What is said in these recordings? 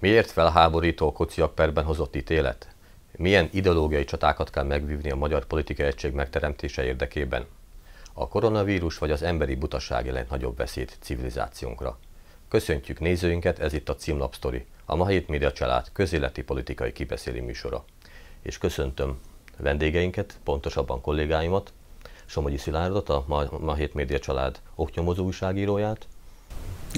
Miért felháborító kociak perben hozott ítélet? Milyen ideológiai csatákat kell megvívni a magyar politikai egység megteremtése érdekében? A koronavírus vagy az emberi butaság jelent nagyobb veszélyt civilizációnkra. Köszöntjük nézőinket, ez itt a Címlap Story, a Mahét Média család közéleti politikai kibeszélő műsora. És köszöntöm vendégeinket, pontosabban kollégáimat, Somogyi Szilárdot, a Mahét Média család oknyomozó újságíróját,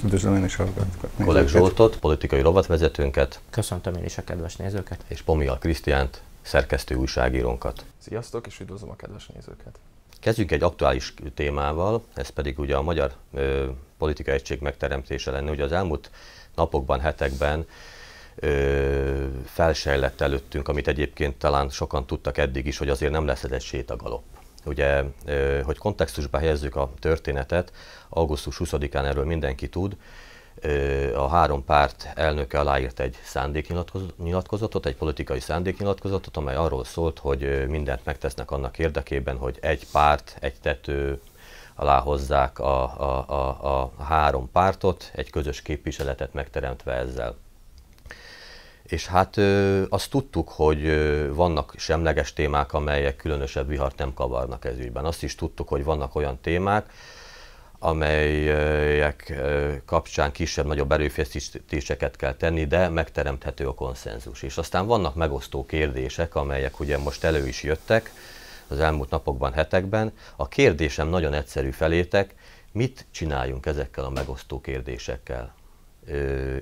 Üdvözlöm én is hallgatókat. Kolleg Zsoltot, politikai rovatvezetőnket. Köszöntöm én is a kedves nézőket. És Pomial Krisztiánt, szerkesztő újságírónkat. Sziasztok, és üdvözlöm a kedves nézőket. Kezdjük egy aktuális témával, ez pedig ugye a magyar ö, politikai egység megteremtése lenne. Ugye az elmúlt napokban, hetekben ö, felsejlett előttünk, amit egyébként talán sokan tudtak eddig is, hogy azért nem lesz ez egy sétagalop. Ugye, hogy kontextusba helyezzük a történetet, augusztus 20-án erről mindenki tud, a három párt elnöke aláírt egy szándéknyilatkozatot, egy politikai szándéknyilatkozatot, amely arról szólt, hogy mindent megtesznek annak érdekében, hogy egy párt, egy tető alá hozzák a, a, a, a három pártot, egy közös képviseletet megteremtve ezzel. És hát ö, azt tudtuk, hogy ö, vannak semleges témák, amelyek különösebb vihart nem kavarnak ez ügyben. Azt is tudtuk, hogy vannak olyan témák, amelyek kapcsán kisebb-nagyobb erőfeszítéseket kell tenni, de megteremthető a konszenzus. És aztán vannak megosztó kérdések, amelyek ugye most elő is jöttek az elmúlt napokban, hetekben. A kérdésem nagyon egyszerű felétek, mit csináljunk ezekkel a megosztó kérdésekkel?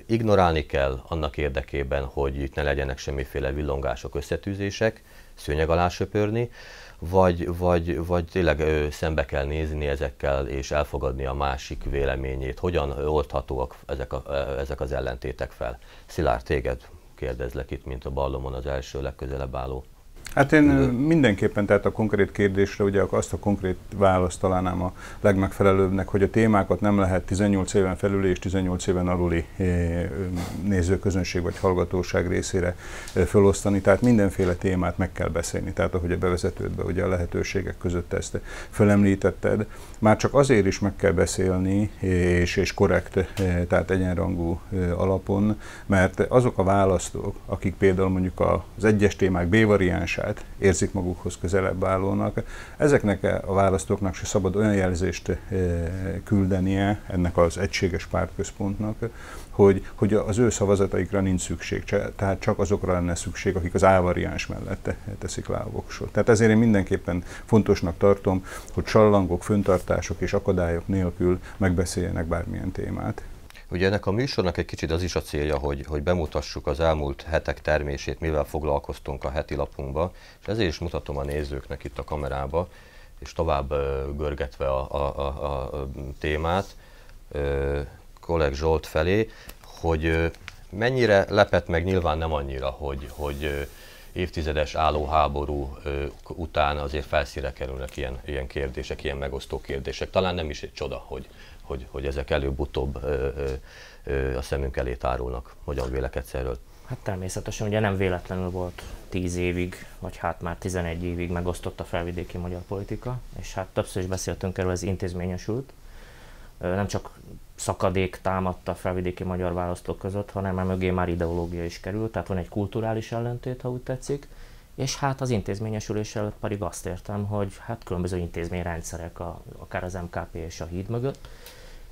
Ignorálni kell annak érdekében, hogy itt ne legyenek semmiféle villongások, összetűzések, szőnyeg alá söpörni, vagy, vagy, vagy tényleg szembe kell nézni ezekkel, és elfogadni a másik véleményét. Hogyan oldhatóak ezek, a, ezek az ellentétek fel? Szilárd, téged kérdezlek itt, mint a ballomon az első legközelebb álló. Hát én mindenképpen, tehát a konkrét kérdésre ugye azt a konkrét választ találnám a legmegfelelőbbnek, hogy a témákat nem lehet 18 éven felüli és 18 éven aluli nézőközönség vagy hallgatóság részére felosztani, tehát mindenféle témát meg kell beszélni, tehát ahogy a bevezetődben ugye a lehetőségek között ezt felemlítetted, már csak azért is meg kell beszélni, és, és korrekt, tehát egyenrangú alapon, mert azok a választók, akik például mondjuk az egyes témák B hatását érzik magukhoz közelebb állónak. Ezeknek a választóknak se szabad olyan jelzést eh, küldenie ennek az egységes pártközpontnak, hogy, hogy az ő szavazataikra nincs szükség, tehát csak azokra lenne szükség, akik az ávariáns mellett teszik le a voksot. Tehát ezért én mindenképpen fontosnak tartom, hogy csallangok, föntartások és akadályok nélkül megbeszéljenek bármilyen témát. Ugye ennek a műsornak egy kicsit az is a célja, hogy, hogy bemutassuk az elmúlt hetek termését, mivel foglalkoztunk a heti lapunkba, és ezért is mutatom a nézőknek itt a kamerába, és tovább görgetve a, a, a, a témát kolleg Zsolt felé, hogy mennyire lepett meg nyilván nem annyira, hogy, hogy évtizedes álló háború után azért felszíre kerülnek ilyen, ilyen kérdések, ilyen megosztó kérdések. Talán nem is egy csoda, hogy, hogy, hogy ezek előbb-utóbb a szemünk elé tárulnak. Hogyan vélekedsz erről? Hát természetesen ugye nem véletlenül volt 10 évig, vagy hát már 11 évig megosztott a felvidéki magyar politika, és hát többször is beszéltünk erről, ez intézményesült. Nem csak szakadék támadta a felvidéki magyar választók között, hanem már mögé már ideológia is került, tehát van egy kulturális ellentét, ha úgy tetszik, és hát az intézményesülés előtt pedig azt értem, hogy hát különböző intézményrendszerek, a, akár az MKP és a híd mögött,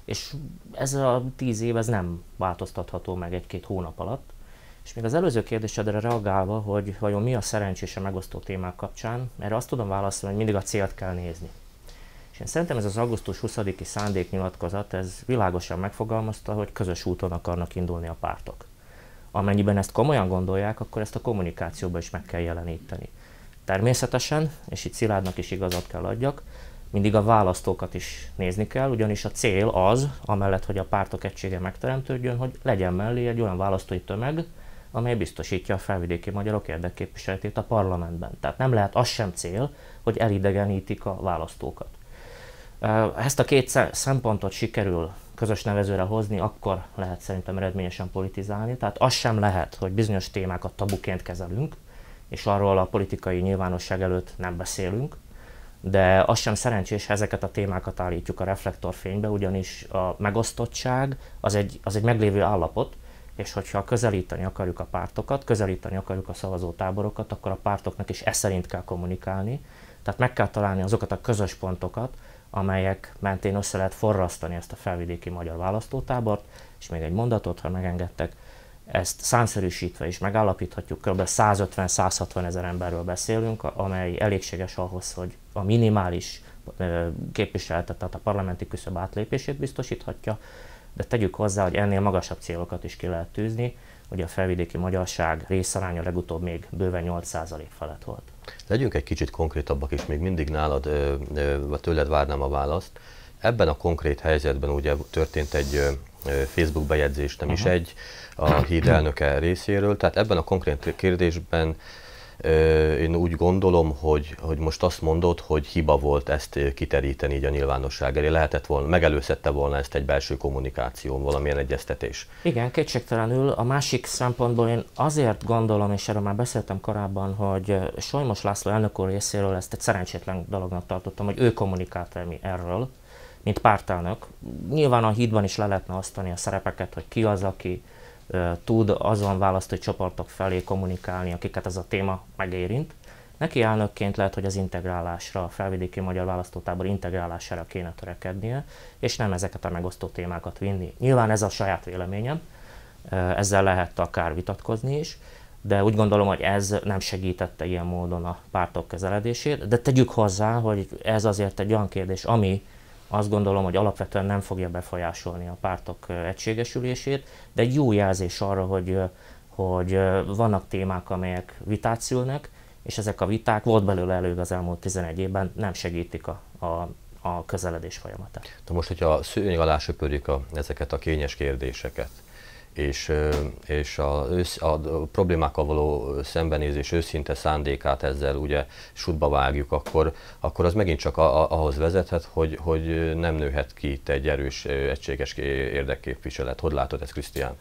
és ez a tíz év ez nem változtatható meg egy-két hónap alatt. És még az előző kérdésedre reagálva, hogy vajon mi a szerencsés a megosztó témák kapcsán, erre azt tudom válaszolni, hogy mindig a célt kell nézni. És én szerintem ez az augusztus 20-i szándéknyilatkozat, ez világosan megfogalmazta, hogy közös úton akarnak indulni a pártok. Amennyiben ezt komolyan gondolják, akkor ezt a kommunikációban is meg kell jeleníteni. Természetesen, és itt Szilárdnak is igazat kell adjak, mindig a választókat is nézni kell, ugyanis a cél az, amellett, hogy a pártok egysége megteremtődjön, hogy legyen mellé egy olyan választói tömeg, amely biztosítja a felvidéki magyarok érdekképviseletét a parlamentben. Tehát nem lehet az sem cél, hogy elidegenítik a választókat. Ezt a két szempontot sikerül közös nevezőre hozni, akkor lehet szerintem eredményesen politizálni. Tehát az sem lehet, hogy bizonyos témákat tabuként kezelünk, és arról a politikai nyilvánosság előtt nem beszélünk, de az sem szerencsés, ha ezeket a témákat állítjuk a reflektorfénybe, ugyanis a megosztottság az egy, az egy meglévő állapot, és hogyha közelíteni akarjuk a pártokat, közelíteni akarjuk a szavazótáborokat, akkor a pártoknak is e szerint kell kommunikálni, tehát meg kell találni azokat a közös pontokat, amelyek mentén össze lehet forrasztani ezt a felvidéki magyar választótábort, és még egy mondatot, ha megengedtek, ezt számszerűsítve is megállapíthatjuk, kb. 150-160 ezer emberről beszélünk, amely elégséges ahhoz, hogy a minimális képviseletet, tehát a parlamenti küszöb átlépését biztosíthatja, de tegyük hozzá, hogy ennél magasabb célokat is ki lehet tűzni, hogy a felvidéki magyarság részaránya legutóbb még bőven 8% felett volt. Legyünk egy kicsit konkrétabbak, és még mindig nálad, tőled várnám a választ. Ebben a konkrét helyzetben ugye történt egy Facebook bejegyzés, nem uh-huh. is egy, a híd elnöke részéről, tehát ebben a konkrét kérdésben én úgy gondolom, hogy, hogy most azt mondod, hogy hiba volt ezt kiteríteni így a nyilvánosság elé. Lehetett volna, megelőzhette volna ezt egy belső kommunikáció, valamilyen egyeztetés. Igen, kétségtelenül. A másik szempontból én azért gondolom, és erről már beszéltem korábban, hogy Solymos László elnök úr részéről ezt egy szerencsétlen dolognak tartottam, hogy ő kommunikált erről, mint pártelnök. Nyilván a hídban is le lehetne osztani a szerepeket, hogy ki az, aki tud azon választói csoportok felé kommunikálni, akiket ez a téma megérint. Neki elnökként lehet, hogy az integrálásra, a felvidéki magyar választótábor integrálására kéne törekednie, és nem ezeket a megosztó témákat vinni. Nyilván ez a saját véleményem, ezzel lehet akár vitatkozni is, de úgy gondolom, hogy ez nem segítette ilyen módon a pártok közeledését, de tegyük hozzá, hogy ez azért egy olyan kérdés, ami azt gondolom, hogy alapvetően nem fogja befolyásolni a pártok egységesülését, de egy jó jelzés arra, hogy, hogy vannak témák, amelyek vitát szülnek, és ezek a viták, volt belőle elő az elmúlt 11 évben, nem segítik a, a, a közeledés folyamatát. Na most, hogyha szőnyeg alá söpörik a, ezeket a kényes kérdéseket, és, és a, a, a problémákkal való szembenézés őszinte szándékát ezzel ugye sutba vágjuk, akkor, akkor az megint csak a, a, ahhoz vezethet, hogy, hogy nem nőhet ki itt egy erős, egységes érdekképviselet. Hogy látod ezt, Krisztián?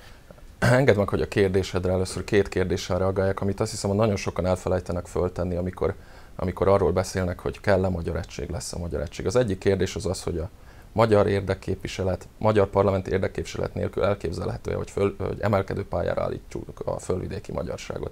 Engedd meg, hogy a kérdésedre először két kérdéssel reagáljak, amit azt hiszem, hogy nagyon sokan elfelejtenek föltenni, amikor, amikor arról beszélnek, hogy kell-e magyar egység, lesz a magyar egység. Az egyik kérdés az az, hogy a magyar érdekképviselet, magyar parlamenti érdekképviselet nélkül elképzelhető, hogy, föl, hogy emelkedő pályára állítsuk a fölvidéki magyarságot.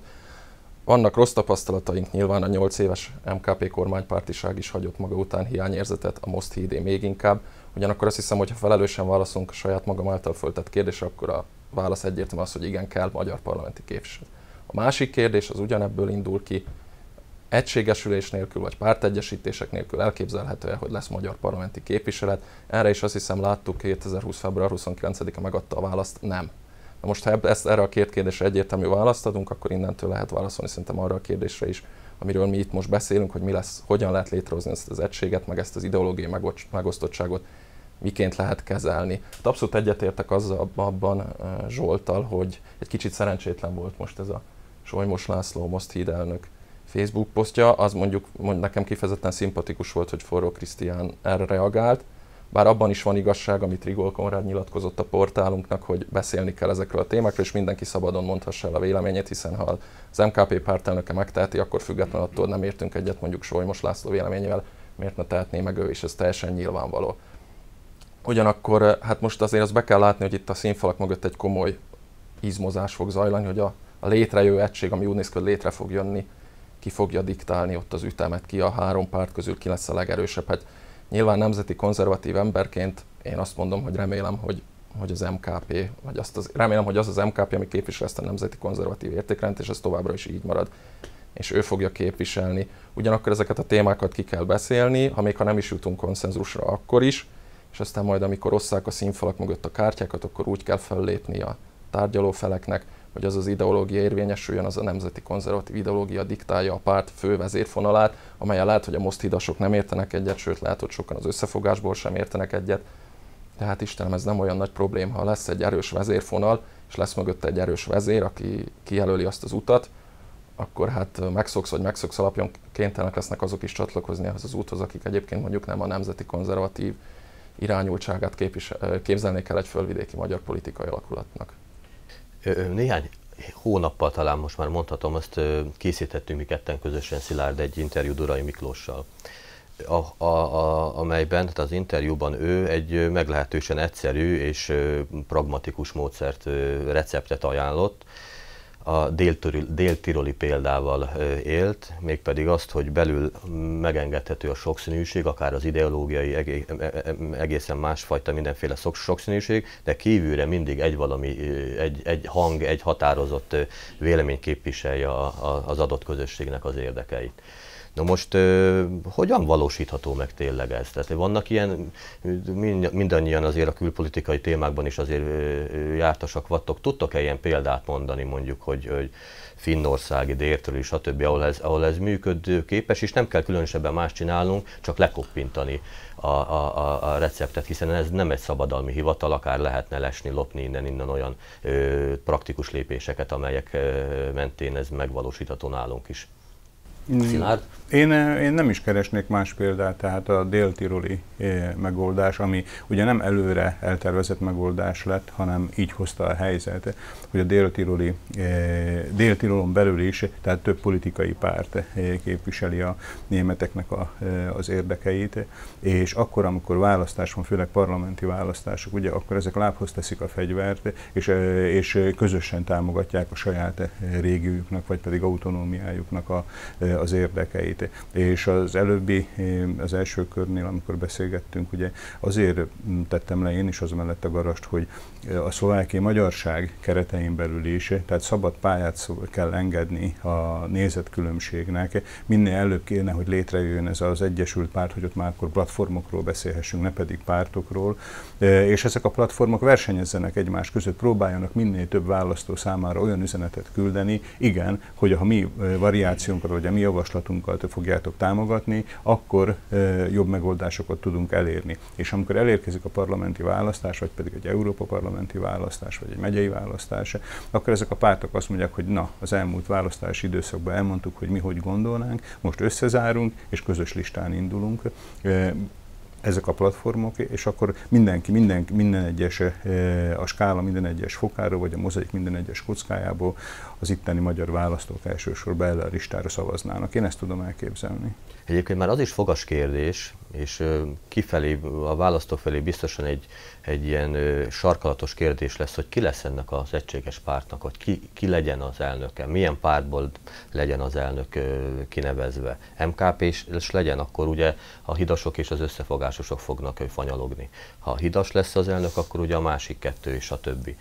Vannak rossz tapasztalataink, nyilván a 8 éves MKP kormánypártiság is hagyott maga után hiányérzetet, a Most hídé még inkább. Ugyanakkor azt hiszem, hogy ha felelősen válaszolunk a saját magam által föltett kérdésre, akkor a válasz egyértelmű az, hogy igen, kell magyar parlamenti képviselet. A másik kérdés az ugyanebből indul ki, egységesülés nélkül vagy pártegyesítések nélkül elképzelhető hogy lesz magyar parlamenti képviselet. Erre is azt hiszem láttuk 2020. február 29-e megadta a választ, nem. Na most ha ezt, erre a két kérdésre egyértelmű választ adunk, akkor innentől lehet válaszolni szerintem arra a kérdésre is, amiről mi itt most beszélünk, hogy mi lesz, hogyan lehet létrehozni ezt az egységet, meg ezt az ideológiai megosztottságot, miként lehet kezelni. Hát abszolút egyetértek azzal abban Zsoltal, hogy egy kicsit szerencsétlen volt most ez a Solymos László, most hídelnök Facebook posztja, az mondjuk mond, nekem kifejezetten szimpatikus volt, hogy Forró Krisztián erre reagált, bár abban is van igazság, amit Rigol Konrád nyilatkozott a portálunknak, hogy beszélni kell ezekről a témákról, és mindenki szabadon mondhassa el a véleményét, hiszen ha az MKP pártelnöke megteheti, akkor függetlenül attól nem értünk egyet mondjuk Solymos László véleményével, miért ne tehetné meg ő, és ez teljesen nyilvánvaló. Ugyanakkor hát most azért azt be kell látni, hogy itt a színfalak mögött egy komoly izmozás fog zajlani, hogy a, a létrejövő egység, ami úgy néz ki, hogy létre fog jönni, ki fogja diktálni ott az ütemet, ki a három párt közül ki lesz a legerősebb. Hát nyilván nemzeti konzervatív emberként én azt mondom, hogy remélem, hogy, hogy az MKP, vagy azt az, remélem, hogy az az MKP, ami képvisel ezt a nemzeti konzervatív értékrendet, és ez továbbra is így marad és ő fogja képviselni. Ugyanakkor ezeket a témákat ki kell beszélni, ha még ha nem is jutunk konszenzusra, akkor is, és aztán majd, amikor osszák a színfalak mögött a kártyákat, akkor úgy kell fellépni a tárgyalófeleknek, hogy az az ideológia érvényesüljön, az a nemzeti konzervatív ideológia diktálja a párt fő vezérfonalát, amelyen lehet, hogy a moszthidasok nem értenek egyet, sőt lehet, hogy sokan az összefogásból sem értenek egyet. Tehát Istenem, ez nem olyan nagy probléma, ha lesz egy erős vezérfonal, és lesz mögötte egy erős vezér, aki kijelöli azt az utat, akkor hát megszoksz vagy megszoksz alapjon kénytelenek lesznek azok is csatlakozni ehhez az úthoz, akik egyébként mondjuk nem a nemzeti konzervatív irányultságát képvisel, képzelnék el egy fölvidéki magyar politikai alakulatnak. Néhány hónappal talán most már mondhatom, azt készítettünk mi ketten közösen Szilárd egy interjú Durai Miklóssal. a, a, a, amelyben, tehát az interjúban ő egy meglehetősen egyszerű és pragmatikus módszert, receptet ajánlott, a déltiroli példával élt, mégpedig azt, hogy belül megengedhető a sokszínűség, akár az ideológiai egészen másfajta mindenféle sokszínűség, de kívülre mindig egy valami, egy, egy hang, egy határozott vélemény képviselje az adott közösségnek az érdekeit. Na most hogyan valósítható meg tényleg ez? Tehát vannak ilyen, mindannyian azért a külpolitikai témákban is azért jártasak vattok. Tudtok-e ilyen példát mondani mondjuk, hogy, hogy Finnországi, Dértől és stb., ahol ez, ahol ez működőképes, és nem kell különösebben más csinálnunk, csak lekoppintani a, a, a receptet, hiszen ez nem egy szabadalmi hivatal, akár lehetne lesni, lopni innen-innen olyan ö, praktikus lépéseket, amelyek ö, mentén ez megvalósítható nálunk is. Szilárd? Én, eh, én nem is keresnék más példát, tehát a déltiroli eh, megoldás, ami ugye nem előre eltervezett megoldás lett, hanem így hozta a helyzet, hogy a déltiroli, eh, déltirolon belül is, tehát több politikai párt képviseli a németeknek a, az érdekeit, és akkor, amikor választás van, főleg parlamenti választások, ugye akkor ezek lábhoz teszik a fegyvert, és, és közösen támogatják a saját régiójuknak, vagy pedig autonómiájuknak a, az érdekeit. És az előbbi, az első körnél, amikor beszélgettünk, ugye azért tettem le én is az mellett a garast, hogy a szlovákiai magyarság keretein belül is, tehát szabad pályát kell engedni a nézetkülönbségnek. Minél előbb kéne, hogy létrejöjjön ez az Egyesült Párt, hogy ott már akkor platformokról beszélhessünk, ne pedig pártokról. És ezek a platformok versenyezzenek egymás között, próbáljanak minél több választó számára olyan üzenetet küldeni, igen, hogy a mi variációnkat, vagy a mi javaslatunkat fogjátok támogatni, akkor jobb megoldásokat tudunk elérni. És amikor elérkezik a parlamenti választás, vagy pedig egy Európa parlamenti választás, vagy egy megyei választás, akkor ezek a pártok azt mondják, hogy na, az elmúlt választási időszakban elmondtuk, hogy mi hogy gondolnánk, most összezárunk, és közös listán indulunk ezek a platformok, és akkor mindenki, mindenki minden egyes, a skála minden egyes fokáról, vagy a mozaik minden egyes kockájából az itteni magyar választók elsősorban erre a listára szavaznának. Én ezt tudom elképzelni. Egyébként már az is fogas kérdés, és kifelé, a választók felé biztosan egy, egy ilyen sarkalatos kérdés lesz, hogy ki lesz ennek az egységes pártnak, hogy ki, ki legyen az elnöke, milyen pártból legyen az elnök kinevezve. MKP és legyen, akkor ugye a hidasok és az összefogásosok fognak fanyalogni. Ha hidas lesz az elnök, akkor ugye a másik kettő és a többi.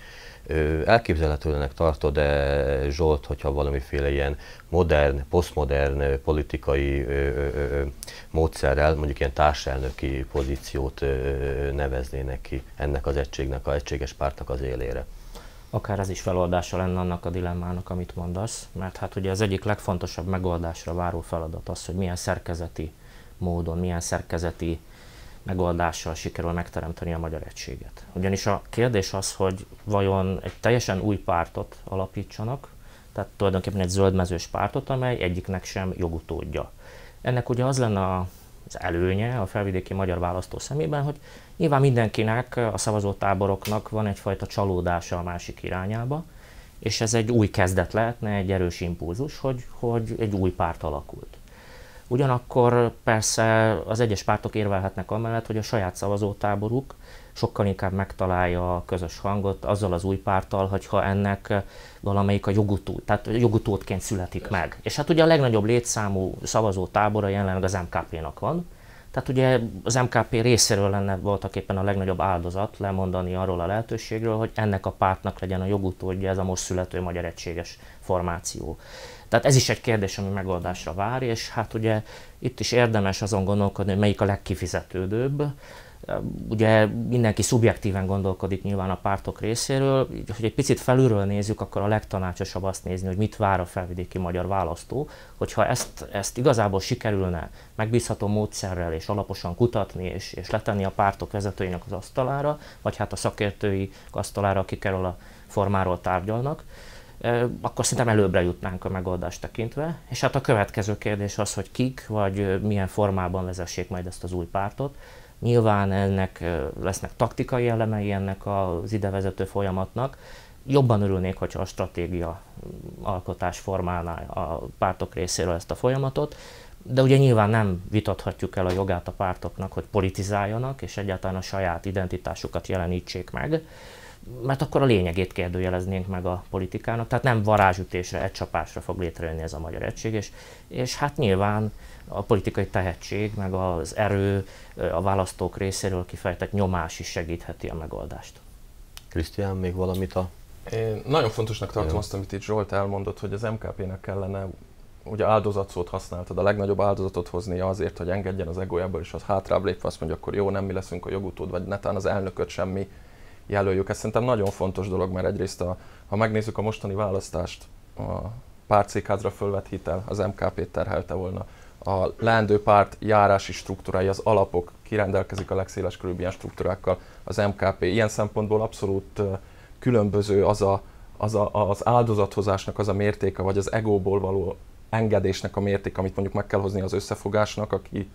Elképzelhetőnek tartod-e Zsolt, hogyha valamiféle ilyen modern, posztmodern politikai módszerrel, mondjuk ilyen társelnöki pozíciót neveznének ki ennek az egységnek, a egységes pártnak az élére? Akár ez is feloldása lenne annak a dilemmának, amit mondasz, mert hát ugye az egyik legfontosabb megoldásra váró feladat az, hogy milyen szerkezeti módon, milyen szerkezeti megoldással sikerül megteremteni a magyar egységet. Ugyanis a kérdés az, hogy vajon egy teljesen új pártot alapítsanak, tehát tulajdonképpen egy zöldmezős pártot, amely egyiknek sem jogutódja. Ennek ugye az lenne az előnye a felvidéki magyar választó szemében, hogy nyilván mindenkinek, a szavazótáboroknak van egyfajta csalódása a másik irányába, és ez egy új kezdet lehetne, egy erős impulzus, hogy, hogy egy új párt alakult. Ugyanakkor persze az egyes pártok érvelhetnek amellett, hogy a saját szavazótáboruk sokkal inkább megtalálja a közös hangot azzal az új párttal, hogyha ennek valamelyik a jogutó, tehát jogutótként születik meg. És hát ugye a legnagyobb létszámú szavazótábora jelenleg az MKP-nak van, tehát ugye az MKP részéről lenne voltak éppen a legnagyobb áldozat lemondani arról a lehetőségről, hogy ennek a pártnak legyen a jogutódja ez a most születő magyar egységes formáció. Tehát ez is egy kérdés, ami megoldásra vár, és hát ugye itt is érdemes azon gondolkodni, hogy melyik a legkifizetődőbb. Ugye mindenki szubjektíven gondolkodik nyilván a pártok részéről, hogy egy picit felülről nézzük, akkor a legtanácsosabb azt nézni, hogy mit vár a felvidéki magyar választó, hogyha ezt, ezt igazából sikerülne megbízható módszerrel és alaposan kutatni, és, és letenni a pártok vezetőinek az asztalára, vagy hát a szakértői asztalára, akik erről a formáról tárgyalnak, akkor szerintem előbbre jutnánk a megoldást tekintve. És hát a következő kérdés az, hogy kik, vagy milyen formában vezessék majd ezt az új pártot. Nyilván ennek lesznek taktikai elemei ennek az idevezető folyamatnak. Jobban örülnék, hogyha a stratégia alkotás formálná a pártok részéről ezt a folyamatot. de ugye nyilván nem vitathatjuk el a jogát a pártoknak, hogy politizáljanak, és egyáltalán a saját identitásukat jelenítsék meg, mert akkor a lényegét kérdőjeleznénk meg a politikának. Tehát nem varázsütésre, egy csapásra fog létrejönni ez a magyar egység, és, és hát nyilván a politikai tehetség, meg az erő a választók részéről kifejtett nyomás is segítheti a megoldást. Krisztián, még valamit a... Én nagyon fontosnak tartom azt, amit itt Zsolt elmondott, hogy az MKP-nek kellene ugye áldozatszót használtad, a legnagyobb áldozatot hozni azért, hogy engedjen az egójából, és az hátrább lépve azt mondja, akkor jó, nem mi leszünk a jogutód, vagy netán az elnököt semmi jelöljük. Ez szerintem nagyon fontos dolog, mert egyrészt, a, ha megnézzük a mostani választást, a pártszékházra fölvett hitel az MKP terhelte volna. A leendő párt járási struktúrái, az alapok kirendelkezik a legszéles körülbelül ilyen struktúrákkal. Az MKP ilyen szempontból abszolút különböző az a, az, a, az áldozathozásnak az a mértéke, vagy az egóból való engedésnek a mérték, amit mondjuk meg kell hozni az összefogásnak, aki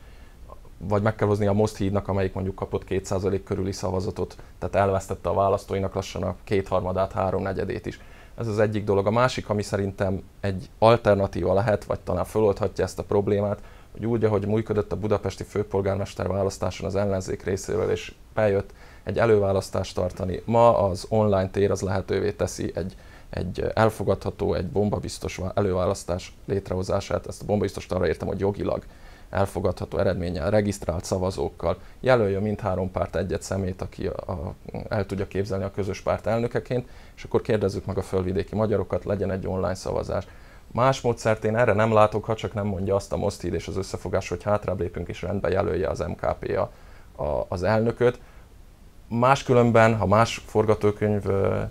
vagy meg kell hozni a Most hídnak, amelyik mondjuk kapott 2% körüli szavazatot, tehát elvesztette a választóinak lassan a kétharmadát, háromnegyedét is. Ez az egyik dolog. A másik, ami szerintem egy alternatíva lehet, vagy talán föloldhatja ezt a problémát, hogy úgy, ahogy működött a budapesti főpolgármester választáson az ellenzék részéről, és bejött egy előválasztást tartani. Ma az online tér az lehetővé teszi egy egy elfogadható, egy bombabiztos előválasztás létrehozását, ezt a bombabiztost arra értem, hogy jogilag elfogadható eredménnyel, regisztrált szavazókkal, jelölje mindhárom párt egyet szemét, aki a, a, el tudja képzelni a közös párt elnökeként, és akkor kérdezzük meg a fölvidéki magyarokat, legyen egy online szavazás. Más módszert én erre nem látok, ha csak nem mondja azt a Mosztid és az összefogás, hogy hátrább lépünk és rendbe jelölje az MKP a, a, az elnököt. Máskülönben, ha más forgatókönyv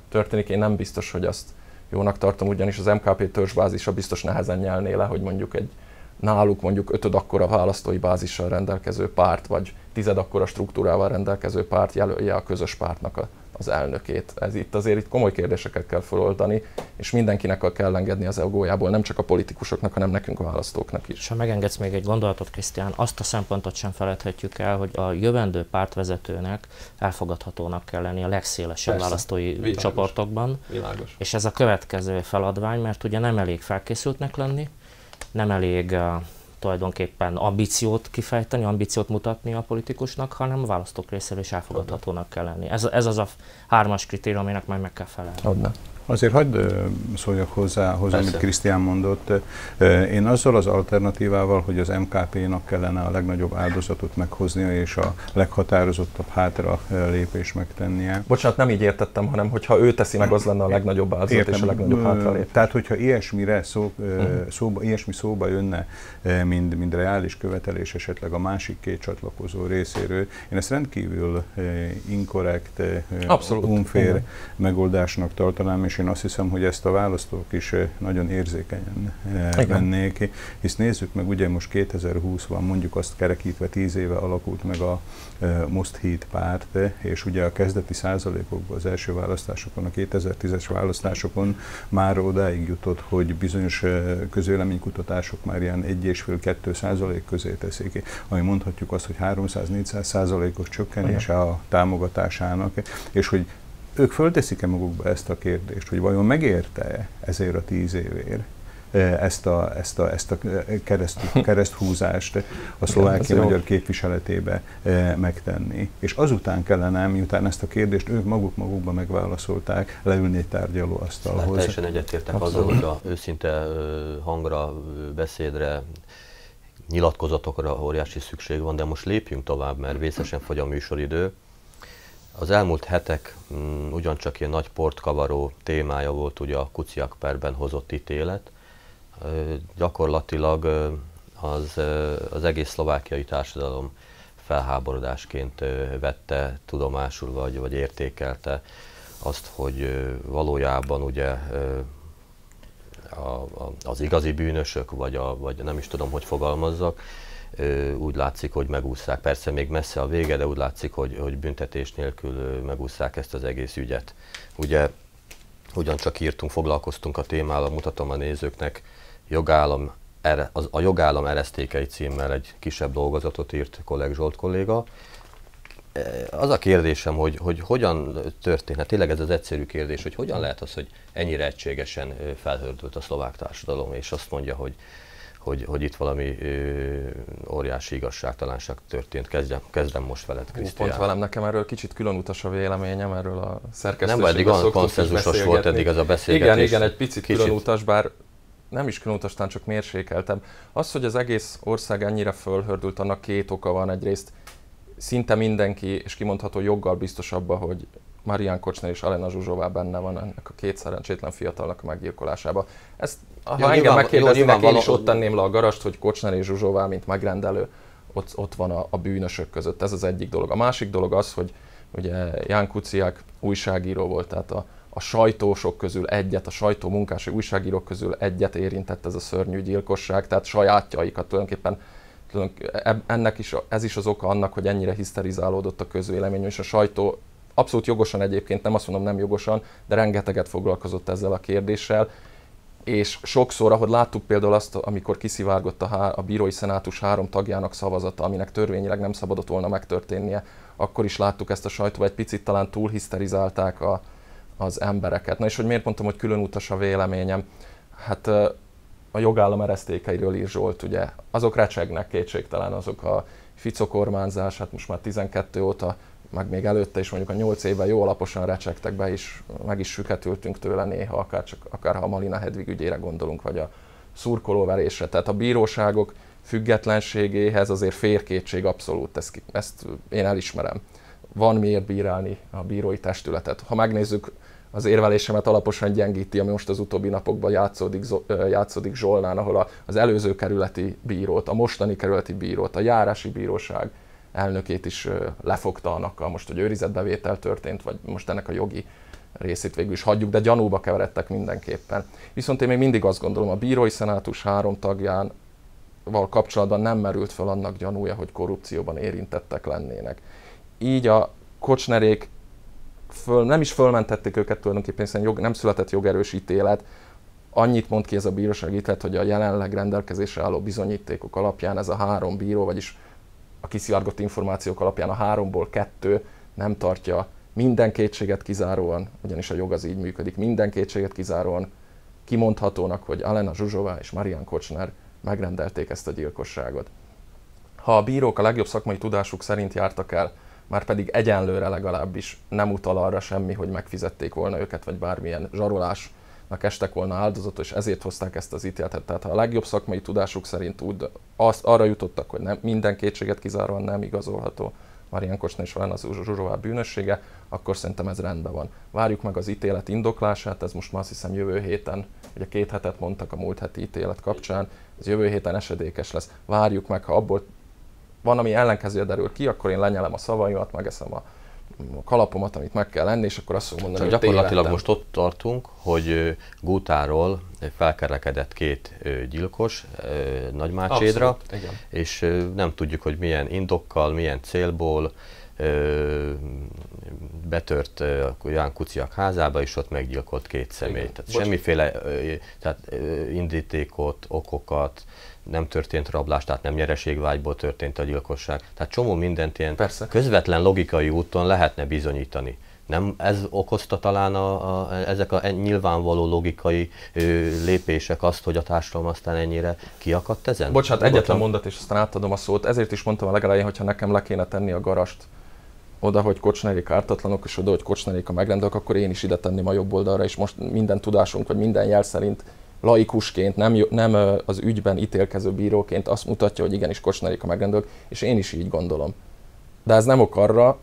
történik, én nem biztos, hogy azt jónak tartom, ugyanis az MKP törzsbázisa biztos nehezen nyelné le, hogy mondjuk egy náluk mondjuk ötöd akkora választói bázissal rendelkező párt, vagy tized akkora struktúrával rendelkező párt jelölje a közös pártnak a az elnökét. Ez itt azért itt komoly kérdéseket kell feloldani, és mindenkinek kell engedni az egójából, nem csak a politikusoknak, hanem nekünk a választóknak is. És ha megengedsz még egy gondolatot, Krisztián, azt a szempontot sem feledhetjük el, hogy a jövendő pártvezetőnek elfogadhatónak kell lenni a legszélesebb Persze. választói Világos. csoportokban. Világos. És ez a következő feladvány, mert ugye nem elég felkészültnek lenni, nem elég tulajdonképpen ambíciót kifejteni, ambíciót mutatni a politikusnak, hanem a választók részéről is elfogadhatónak kell lenni. Ez, ez az a hármas kritérium, aminek majd meg kell felelni. Adna. Azért hagyd szóljak hozzá, hozzá amit Krisztián mondott. Én azzal az alternatívával, hogy az MKP-nak kellene a legnagyobb áldozatot meghoznia, és a leghatározottabb hátra lépés megtennie. Bocsánat, nem így értettem, hanem hogyha ő teszi meg, az lenne a legnagyobb áldozat Értem. és a legnagyobb hátralépés. Tehát, hogyha ilyesmire szó, uh-huh. szóba, ilyesmi szóba jönne, mind, mind reális követelés esetleg a másik két csatlakozó részéről, én ezt rendkívül inkorrekt, uh-huh. megoldásnak tartanám, és én azt hiszem, hogy ezt a választók is nagyon érzékenyen eh, vennék, hisz nézzük meg, ugye most 2020 van, mondjuk azt kerekítve 10 éve alakult meg a Most Híd párt, és ugye a kezdeti százalékokban az első választásokon, a 2010-es választásokon már odáig jutott, hogy bizonyos közvéleménykutatások már ilyen 1,5-2 százalék közé teszik, ami mondhatjuk azt, hogy 300-400 százalékos csökkenése a támogatásának, és hogy ők fölteszik-e magukba ezt a kérdést, hogy vajon megérte-e ezért a tíz évért e, ezt a, ezt a, ezt a kereszt, kereszthúzást a szlovákia magyar képviseletébe e, megtenni. És azután kellene, miután ezt a kérdést ők maguk magukba megválaszolták, leülni egy tárgyalóasztalhoz. Hát teljesen egyetértek azzal, hogy a őszinte hangra, beszédre, nyilatkozatokra óriási szükség van, de most lépjünk tovább, mert vészesen fogy a műsoridő. Az elmúlt hetek mm, ugyancsak ilyen nagy portkavaró témája volt ugye a Kuciak perben hozott ítélet. Ö, gyakorlatilag ö, az, ö, az egész szlovákiai társadalom felháborodásként vette tudomásul, vagy, vagy értékelte azt, hogy valójában ugye a, a, az igazi bűnösök, vagy, a, vagy nem is tudom, hogy fogalmazzak, úgy látszik, hogy megúszszák. Persze még messze a vége, de úgy látszik, hogy, hogy büntetés nélkül megúszszák ezt az egész ügyet. Ugye ugyancsak írtunk, foglalkoztunk a témával, mutatom a nézőknek, jogállam, az, a jogállam eresztékei címmel egy kisebb dolgozatot írt kolleg Zsolt kolléga. Az a kérdésem, hogy, hogy hogyan történhet, tényleg ez az egyszerű kérdés, hogy hogyan lehet az, hogy ennyire egységesen felhördült a szlovák társadalom, és azt mondja, hogy hogy, hogy itt valami ö, óriási igazságtalanság történt. Kezdem, kezdem most veled, Krisztián. Pont velem nekem erről kicsit külön utas a véleményem, erről a szerkesztőségben Nem eddig olyan konszenzusos volt eddig ez a beszélgetés. Igen, igen, egy picit kicsit. külön utas, bár nem is külön utas, csak mérsékeltem. Az, hogy az egész ország ennyire fölhördült, annak két oka van. Egyrészt szinte mindenki, és kimondható joggal biztos abba, hogy Marian Kocsner és Alena Zsuzsová benne van ennek a két szerencsétlen fiatalnak a meggyilkolásába. Ezt, ha ja, engem megkérdeznének, én is ott tenném le a garast, hogy Kocsner és Zsuzsová, mint megrendelő, ott, ott van a, a bűnösök között. Ez az egyik dolog. A másik dolog az, hogy ugye Ján Kuciák újságíró volt, tehát a, a sajtósok közül egyet, a sajtó munkások, újságírók közül egyet érintett ez a szörnyű gyilkosság, tehát sajátjaikat tulajdonképpen ennek is, ez is az oka annak, hogy ennyire hiszterizálódott a közvélemény, és a sajtó abszolút jogosan egyébként, nem azt mondom nem jogosan, de rengeteget foglalkozott ezzel a kérdéssel, és sokszor, ahogy láttuk például azt, amikor kiszivárgott a, há- a bírói szenátus három tagjának szavazata, aminek törvényileg nem szabadott volna megtörténnie, akkor is láttuk ezt a sajtóba, egy picit talán túlhiszterizálták a, az embereket. Na és hogy miért mondtam, hogy külön utas a véleményem? Hát a jogállam eresztékeiről ír Zsolt, ugye, azok recsegnek kétségtelen, azok a Fico kormányzás, hát most már 12 óta meg még előtte is mondjuk a 8 évben jó alaposan recsegtek be, és meg is süketültünk tőle néha, akár, csak, akár ha a Malina Hedvig ügyére gondolunk, vagy a szurkolóverésre. Tehát a bíróságok függetlenségéhez azért férkétség abszolút, ezt, ezt én elismerem. Van miért bírálni a bírói testületet. Ha megnézzük, az érvelésemet alaposan gyengíti, ami most az utóbbi napokban játszódik, játszódik Zsolnán, ahol az előző kerületi bírót, a mostani kerületi bírót, a járási bíróság elnökét is lefogta annak, most, hogy őrizetbevétel történt, vagy most ennek a jogi részét végül is hagyjuk, de gyanúba keveredtek mindenképpen. Viszont én még mindig azt gondolom, a bírói szenátus három tagján val kapcsolatban nem merült fel annak gyanúja, hogy korrupcióban érintettek lennének. Így a kocsnerék föl, nem is fölmentették őket tulajdonképpen, hiszen jog, nem született jogerős ítélet, annyit mond ki ez a bíróság ítélet, hogy a jelenleg rendelkezésre álló bizonyítékok alapján ez a három bíró, vagyis a kiszivárgott információk alapján a háromból kettő nem tartja minden kétséget kizáróan, ugyanis a jog az így működik, minden kétséget kizáróan kimondhatónak, hogy Alena Zsuzsová és Marian Kocsner megrendelték ezt a gyilkosságot. Ha a bírók a legjobb szakmai tudásuk szerint jártak el, már pedig egyenlőre legalábbis nem utal arra semmi, hogy megfizették volna őket, vagy bármilyen zsarolás estek volna áldozatot, és ezért hozták ezt az ítéletet. Tehát ha a legjobb szakmai tudásuk szerint úgy, azt, arra jutottak, hogy nem, minden kétséget kizáróan nem igazolható Marian Kosna és Valena Zsuzsová bűnössége, akkor szerintem ez rendben van. Várjuk meg az ítélet indoklását, ez most már azt hiszem jövő héten, ugye két hetet mondtak a múlt heti ítélet kapcsán, ez jövő héten esedékes lesz. Várjuk meg, ha abból van, ami ellenkezője derül ki, akkor én lenyelem a szavaimat, megeszem a kalapomat, amit meg kell lenni, és akkor azt fogom mondani, Csak hogy gyakorlatilag most ott tartunk, hogy Gútáról felkerekedett két gyilkos Nagymácsédra, Abszolút, és nem tudjuk, hogy milyen indokkal, milyen célból betört Ján Kuciak házába, és ott meggyilkolt két személyt. Tehát semmiféle tehát indítékot, okokat, nem történt rablás, tehát nem nyereségvágyból történt a gyilkosság. Tehát csomó mindent ilyen Persze. közvetlen logikai úton lehetne bizonyítani. Nem ez okozta talán a, a, ezek a nyilvánvaló logikai ö, lépések azt, hogy a társadalom aztán ennyire kiakadt ezen? Bocsánat, egyetlen mondat, és aztán átadom a szót. Ezért is mondtam a legelején, hogyha nekem le kéne tenni a garast oda, hogy kocsnerik ártatlanok, és oda, hogy kocsnerik a megrendelők, akkor én is ide tenném a jobb oldalra, és most minden tudásunk, vagy minden jel szerint laikusként, nem, nem az ügyben ítélkező bíróként azt mutatja, hogy igenis kocsnerik a megrendelők, és én is így gondolom. De ez nem ok arra,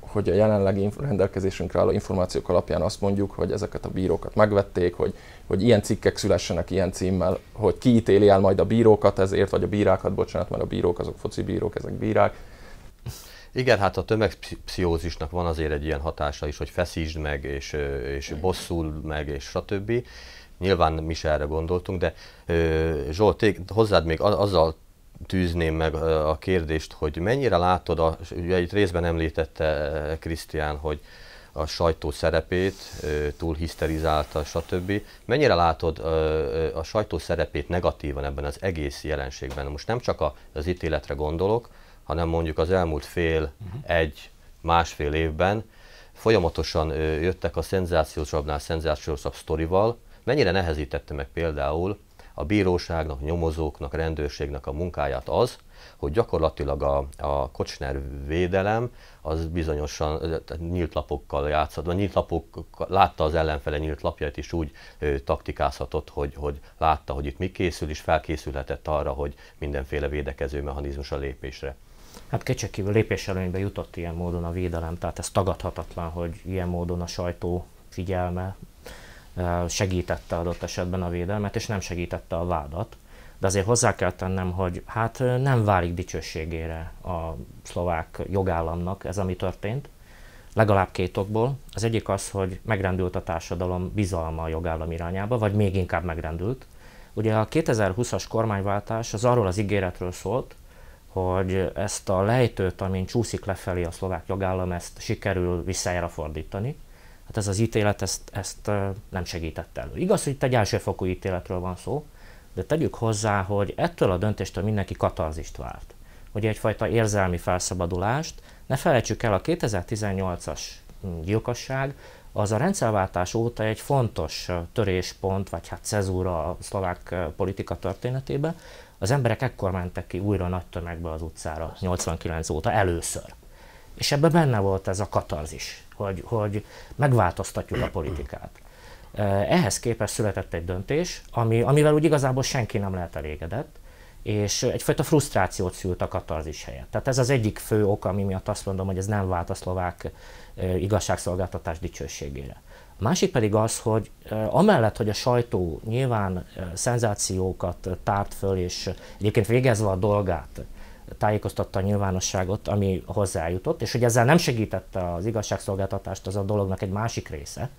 hogy a jelenlegi rendelkezésünkre álló információk alapján azt mondjuk, hogy ezeket a bírókat megvették, hogy, hogy ilyen cikkek szülessenek ilyen címmel, hogy kiítéli el majd a bírókat ezért, vagy a bírákat, bocsánat, mert a bírók azok foci bírók, ezek bírák. Igen, hát a tömegpszichózisnak van azért egy ilyen hatása is, hogy feszítsd meg, és, és bosszul meg, és stb. Nyilván mi se erre gondoltunk, de Zsolt, hozzád még azzal tűzném meg a kérdést, hogy mennyire látod, a, ugye itt részben említette Krisztián, hogy a sajtó szerepét túl hiszterizálta, stb. Mennyire látod a sajtó szerepét negatívan ebben az egész jelenségben? Most nem csak az ítéletre gondolok, hanem mondjuk az elmúlt fél, uh-huh. egy, másfél évben folyamatosan jöttek a szenzációsabbnál szenzációsabb sztorival, mennyire nehezítette meg például a bíróságnak, nyomozóknak, rendőrségnek a munkáját az, hogy gyakorlatilag a, a Kocsner védelem az bizonyosan nyílt lapokkal játszott, vagy nyílt lapok, látta az ellenfele nyílt lapjait is úgy ö, taktikázhatott, hogy, hogy látta, hogy itt mi készül, és felkészülhetett arra, hogy mindenféle védekező mechanizmus a lépésre. Hát kétségkívül lépéselőnybe jutott ilyen módon a védelem, tehát ez tagadhatatlan, hogy ilyen módon a sajtó figyelme segítette adott esetben a védelmet, és nem segítette a vádat. De azért hozzá kell tennem, hogy hát nem válik dicsőségére a szlovák jogállamnak ez, ami történt. Legalább két okból. Az egyik az, hogy megrendült a társadalom bizalma a jogállam irányába, vagy még inkább megrendült. Ugye a 2020-as kormányváltás az arról az ígéretről szólt, hogy ezt a lejtőt, amin csúszik lefelé a szlovák jogállam, ezt sikerül visszájára fordítani. Hát ez az ítélet ezt, ezt nem segített elő. Igaz, hogy itt egy elsőfokú ítéletről van szó, de tegyük hozzá, hogy ettől a döntéstől mindenki katarzist várt. Hogy egyfajta érzelmi felszabadulást, ne felejtsük el, a 2018-as gyilkosság az a rendszerváltás óta egy fontos töréspont, vagy hát cezúra a szlovák politika történetében. Az emberek ekkor mentek ki újra nagy tömegbe az utcára, 89 óta először. És ebben benne volt ez a katarzis, hogy, hogy megváltoztatjuk a politikát. Ehhez képest született egy döntés, ami, amivel úgy igazából senki nem lehet elégedett, és egyfajta frusztrációt szült a katarzis helyett. Tehát ez az egyik fő ok, ami miatt azt mondom, hogy ez nem vált a szlovák igazságszolgáltatás dicsőségére. A másik pedig az, hogy amellett, hogy a sajtó nyilván szenzációkat tárt föl, és egyébként végezve a dolgát, tájékoztatta a nyilvánosságot, ami hozzájutott, és hogy ezzel nem segítette az igazságszolgáltatást, az a dolognak egy másik része,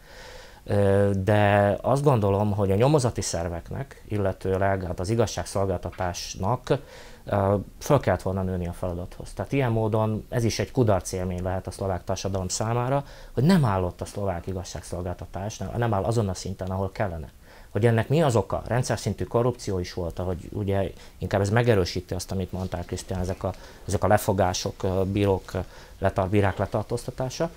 de azt gondolom, hogy a nyomozati szerveknek, illetőleg hát az igazságszolgáltatásnak föl kellett volna nőni a feladathoz. Tehát ilyen módon ez is egy kudarc élmény lehet a szlovák társadalom számára, hogy nem állott a szlovák igazságszolgáltatás, nem áll azon a szinten, ahol kellene. Hogy ennek mi az oka? Rendszer szintű korrupció is volt, ahogy ugye inkább ez megerősíti azt, amit mondtál Krisztián, ezek a, ezek a lefogások, bírók, letar, bírák letartóztatása,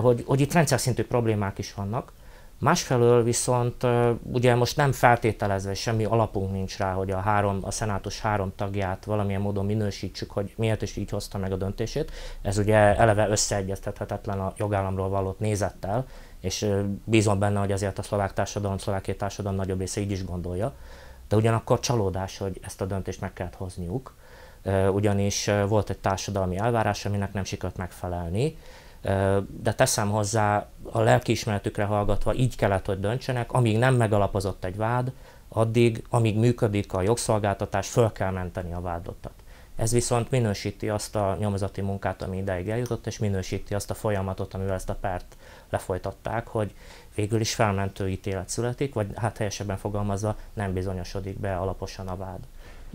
hogy, hogy itt rendszer szintű problémák is vannak, Másfelől viszont ugye most nem feltételezve, semmi alapunk nincs rá, hogy a, három, a szenátus három tagját valamilyen módon minősítsük, hogy miért is így hozta meg a döntését. Ez ugye eleve összeegyeztethetetlen a jogállamról való nézettel, és bízom benne, hogy azért a szlovák társadalom, szlovákiai társadalom nagyobb része így is gondolja. De ugyanakkor csalódás, hogy ezt a döntést meg kellett hozniuk, ugyanis volt egy társadalmi elvárás, aminek nem sikerült megfelelni, de teszem hozzá, a lelkiismeretükre hallgatva így kellett, hogy döntsenek, amíg nem megalapozott egy vád, addig, amíg működik a jogszolgáltatás, föl kell menteni a vádottat. Ez viszont minősíti azt a nyomozati munkát, ami ideig eljutott, és minősíti azt a folyamatot, amivel ezt a pert lefolytatták, hogy végül is felmentő ítélet születik, vagy hát helyesebben fogalmazva nem bizonyosodik be alaposan a vád.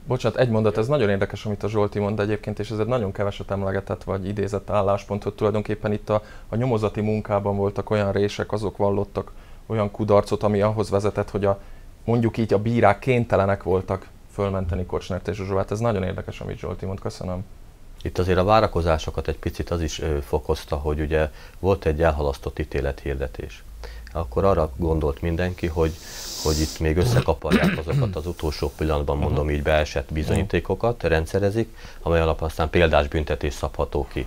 Bocsánat, egy mondat, ez nagyon érdekes, amit a Zsolti mond egyébként, és ez egy nagyon keveset emlegetett vagy idézett álláspont, hogy tulajdonképpen itt a, a nyomozati munkában voltak olyan rések, azok vallottak olyan kudarcot, ami ahhoz vezetett, hogy a, mondjuk így a bírák kénytelenek voltak fölmenteni Kocsnert és Zsuzsóvát. Ez nagyon érdekes, amit Zsolti mond. Köszönöm. Itt azért a várakozásokat egy picit az is fokozta, hogy ugye volt egy elhalasztott ítélethirdetés. Akkor arra gondolt mindenki, hogy hogy itt még összekaparják azokat az utolsó pillanatban, mondom így, beesett bizonyítékokat, rendszerezik, amely alap aztán példás büntetés szabható ki.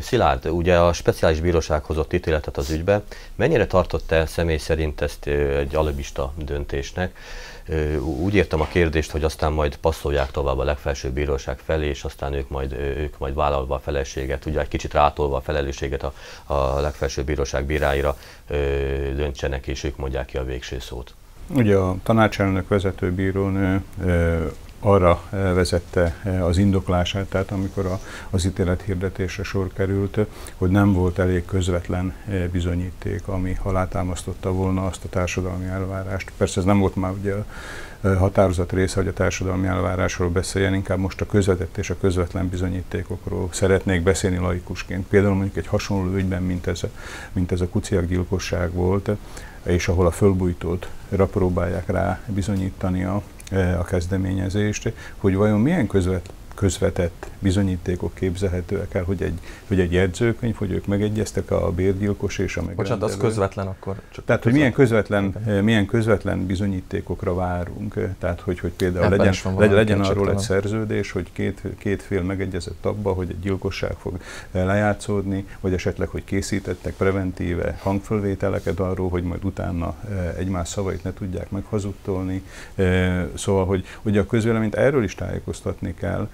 Szilárd, ugye a speciális bíróság hozott ítéletet az ügybe. Mennyire tartott te személy szerint ezt egy alibista döntésnek? Úgy értem a kérdést, hogy aztán majd passzolják tovább a legfelsőbb bíróság felé, és aztán ők majd, ők majd vállalva a felelősséget, ugye egy kicsit rátolva a felelősséget a, a legfelsőbb bíróság bíráira döntsenek, és ők mondják ki a végső szót. Ugye a tanácselnök vezetőbírónő arra vezette az indoklását, tehát amikor a, az ítélet hirdetésre sor került, hogy nem volt elég közvetlen bizonyíték, ami alátámasztotta volna azt a társadalmi elvárást. Persze ez nem volt már ugye határozat része, hogy a társadalmi elvárásról beszéljen, inkább most a közvetett és a közvetlen bizonyítékokról szeretnék beszélni laikusként. Például mondjuk egy hasonló ügyben, mint ez a, mint ez a kuciak gyilkosság volt, és ahol a fölbújtót próbálják rá bizonyítani a, e, a kezdeményezést, hogy vajon milyen közvet, közvetett bizonyítékok képzelhetőek el, hogy egy, hogy egy jegyzőkönyv, hogy ők megegyeztek a bérgyilkos és a megrendelő. Bocsánat, az közvetlen akkor. Csak Tehát, hogy milyen közvetlen, milyen közvetlen bizonyítékokra várunk. Tehát, hogy, hogy például Ebben legyen, legyen, legyen arról egy szerződés, hogy két, két fél megegyezett abba, hogy egy gyilkosság fog lejátszódni, vagy esetleg, hogy készítettek preventíve hangfölvételeket arról, hogy majd utána egymás szavait ne tudják meghazudtolni. Szóval, hogy ugye a közvéleményt erről is tájékoztatni kell,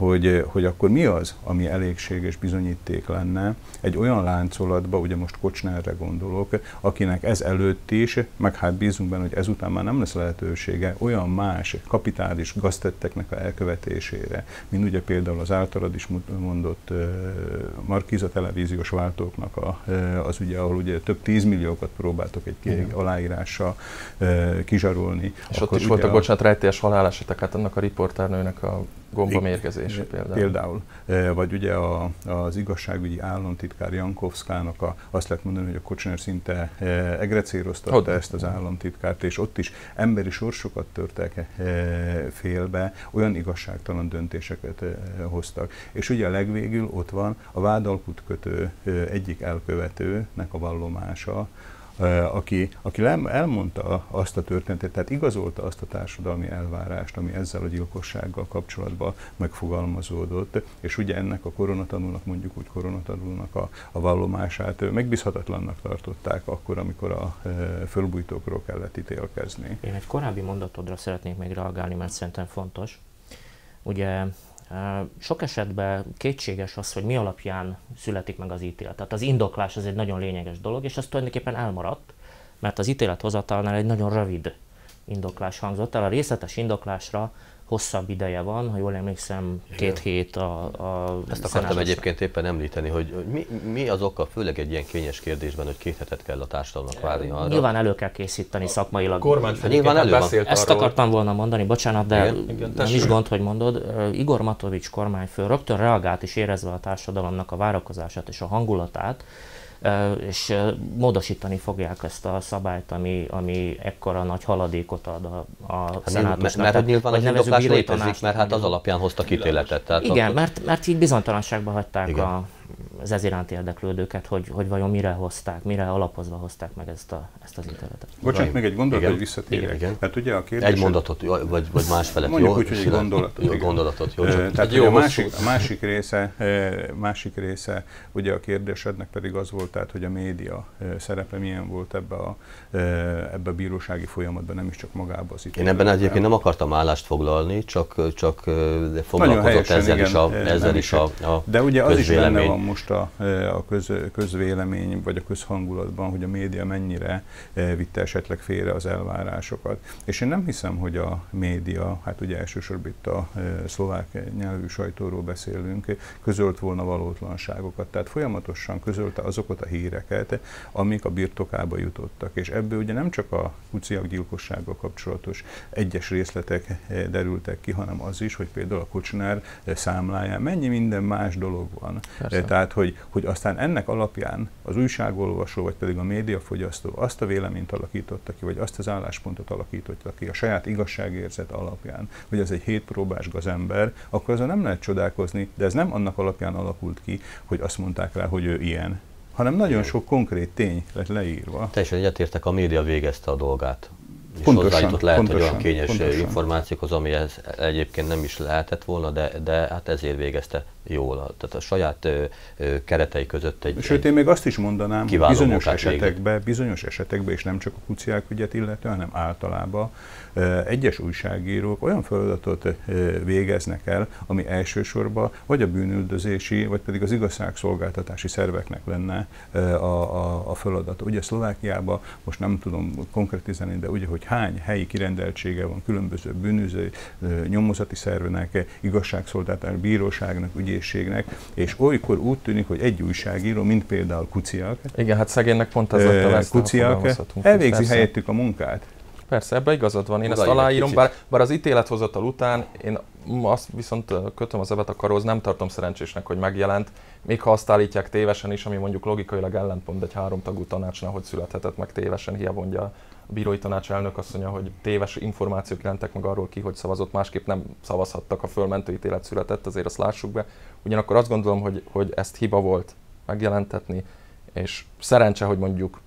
hogy, hogy akkor mi az, ami elégséges bizonyíték lenne egy olyan láncolatba, ugye most Kocsnerre gondolok, akinek ez előtt is, meg hát bízunk benne, hogy ezután már nem lesz lehetősége olyan más kapitális gaztetteknek a elkövetésére, mint ugye például az általad is mondott uh, Markiza televíziós váltóknak a, uh, az ugye, ahol ugye több tízmilliókat próbáltok egy Igen. aláírással kizsarolni. És ott is voltak, a... bocsánat, rejtélyes halálesetek, hát annak a riporternőnek a gombamérgezése például. Például. E, vagy ugye a, az igazságügyi államtitkár Jankovszkának a, azt lehet mondani, hogy a Kocsner szinte e, egrecéroztatta ezt az államtitkárt, és ott is emberi sorsokat törtek e, félbe, olyan igazságtalan döntéseket hoztak. És ugye a legvégül ott van a vádalkut kötő egyik elkövetőnek a vallomása, aki, aki elmondta azt a történetet, tehát igazolta azt a társadalmi elvárást, ami ezzel a gyilkossággal kapcsolatban megfogalmazódott, és ugye ennek a koronatanulnak, mondjuk úgy koronatanulnak a, a vallomását megbízhatatlannak tartották akkor, amikor a fölbújtókról kellett ítélkezni. Én egy korábbi mondatodra szeretnék még reagálni, mert szerintem fontos. Ugye sok esetben kétséges az, hogy mi alapján születik meg az ítélet. Tehát az indoklás az egy nagyon lényeges dolog, és az tulajdonképpen elmaradt, mert az ítélethozatalnál egy nagyon rövid indoklás hangzott el. A részletes indoklásra hosszabb ideje van, ha jól emlékszem, két Igen. hét a, a Ezt akartam egyébként éppen említeni, hogy mi, mi az oka, főleg egy ilyen kényes kérdésben, hogy két hetet kell a társadalomnak várni arra. Nyilván elő kell készíteni szakmailag. A nyilván elő van. Ezt arról, akartam volna mondani, bocsánat, de Igen? Igen, nem is gond, hogy mondod. Igor Matovics kormányfő rögtön reagált is érezve a társadalomnak a várakozását és a hangulatát, és módosítani fogják ezt a szabályt, ami, ami ekkora nagy haladékot ad a, a hát szenátusnak. Mert, mert nyilván az indoklás létezik, mert hát az alapján hoztak ítéletet. Tehát Igen, akkor... mert, mert így bizonytalanságba hagyták Igen. a az ez iránti érdeklődőket, hogy, hogy vajon mire hozták, mire alapozva hozták meg ezt, a, ezt az ítéletet. Bocsánat, még egy gondolat, hogy visszatérjek. Igen. Hát ugye a kérdés, egy mondatot, vagy, vagy más felett. Mondjuk úgy, hogy egy gondolat. Jó, gondolatot. Jó, csak Tehát jó, a másik, a másik, része, másik része, ugye a kérdésednek pedig az volt, tehát, hogy a média szerepe milyen volt ebbe a, ebbe a bírósági folyamatban, nem is csak magába az Én ebben egyébként nem akartam állást foglalni, csak, csak foglalkozott ezzel igen, is a, ezzel is a, a De ugye az is benne van most a, a köz, közvélemény vagy a közhangulatban, hogy a média mennyire e, vitte esetleg félre az elvárásokat. És én nem hiszem, hogy a média, hát ugye elsősorban itt a e, szlovák nyelvű sajtóról beszélünk, közölt volna valótlanságokat. Tehát folyamatosan közölte azokat a híreket, amik a birtokába jutottak. És ebből ugye nem csak a kuciak gyilkossággal kapcsolatos egyes részletek e, derültek ki, hanem az is, hogy például a kocsnár számláján mennyi minden más dolog van. Persze. Tehát, hogy, hogy aztán ennek alapján az újságolvasó, vagy pedig a médiafogyasztó azt a véleményt alakította ki, vagy azt az álláspontot alakította ki a saját igazságérzet alapján, hogy ez egy hétpróbás gazember, akkor azon nem lehet csodálkozni, de ez nem annak alapján alakult ki, hogy azt mondták rá, hogy ő ilyen, hanem nagyon sok konkrét tény lett leírva. Teljesen egyetértek, a média végezte a dolgát és pontosan, hozzájutott lehet, pontosan, hogy olyan kényes pontosan. információkhoz, amihez egyébként nem is lehetett volna, de, de hát ezért végezte jól. Tehát a saját ö, ö, keretei között egy Sőt, én még azt is mondanám, hogy bizonyos esetekben, bizonyos esetekben, és nem csak a kuciák ügyet illetve, hanem általában egyes újságírók olyan feladatot végeznek el, ami elsősorban vagy a bűnüldözési, vagy pedig az igazságszolgáltatási szerveknek lenne a, a, a feladat. Ugye Szlovákiában, most nem tudom konkretizálni, de ugye, hogy hány helyi kirendeltsége van különböző bűnöző nyomozati szervenek, igazságszolgáltatás, bíróságnak, ügyészségnek, és olykor úgy tűnik, hogy egy újságíró, mint például Kuciak, igen, hát szegénynek pont ez lett a Kuciak elvégzi helyettük a munkát. Persze, ebbe igazad van, én Oda ezt aláírom, bár, bár az ítélethozatal után én azt viszont kötöm az ebet a karóz, nem tartom szerencsésnek, hogy megjelent, még ha azt állítják tévesen is, ami mondjuk logikailag ellentmond egy háromtagú tanácsnál, hogy születhetett meg tévesen, hiába mondja a bírói tanács elnök asszonya, hogy téves információk jelentek meg arról ki, hogy szavazott, másképp nem szavazhattak, a fölmentő ítélet született, azért azt lássuk be. Ugyanakkor azt gondolom, hogy, hogy ezt hiba volt megjelentetni, és szerencse, hogy mondjuk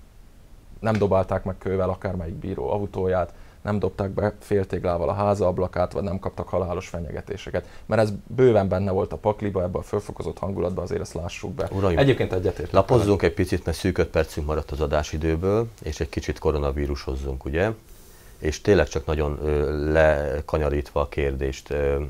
nem dobálták meg kővel akármelyik bíró autóját, nem dobták be féltéglával a háza ablakát, vagy nem kaptak halálos fenyegetéseket. Mert ez bőven benne volt a pakliba, ebben a fölfokozott hangulatban, azért ezt lássuk be. Uraim, Egyébként egyetért. Lapozzunk egy picit, mert szűk öt percünk maradt az adásidőből, és egy kicsit koronavírushozzunk, ugye? És tényleg csak nagyon ö, lekanyarítva a kérdést, ö,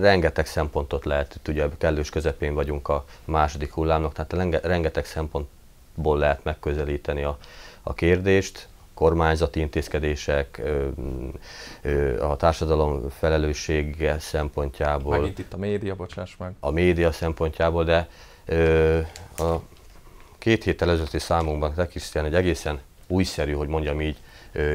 rengeteg szempontot lehet, ugye kellős közepén vagyunk a második hullámnak, tehát rengeteg szempontból lehet megközelíteni a, a kérdést, kormányzati intézkedések, a társadalom felelőssége szempontjából. Megint itt a média, bocsáss meg. A média szempontjából, de a két héttel ezelőtti számunkban Krisztián egy egészen újszerű, hogy mondjam így,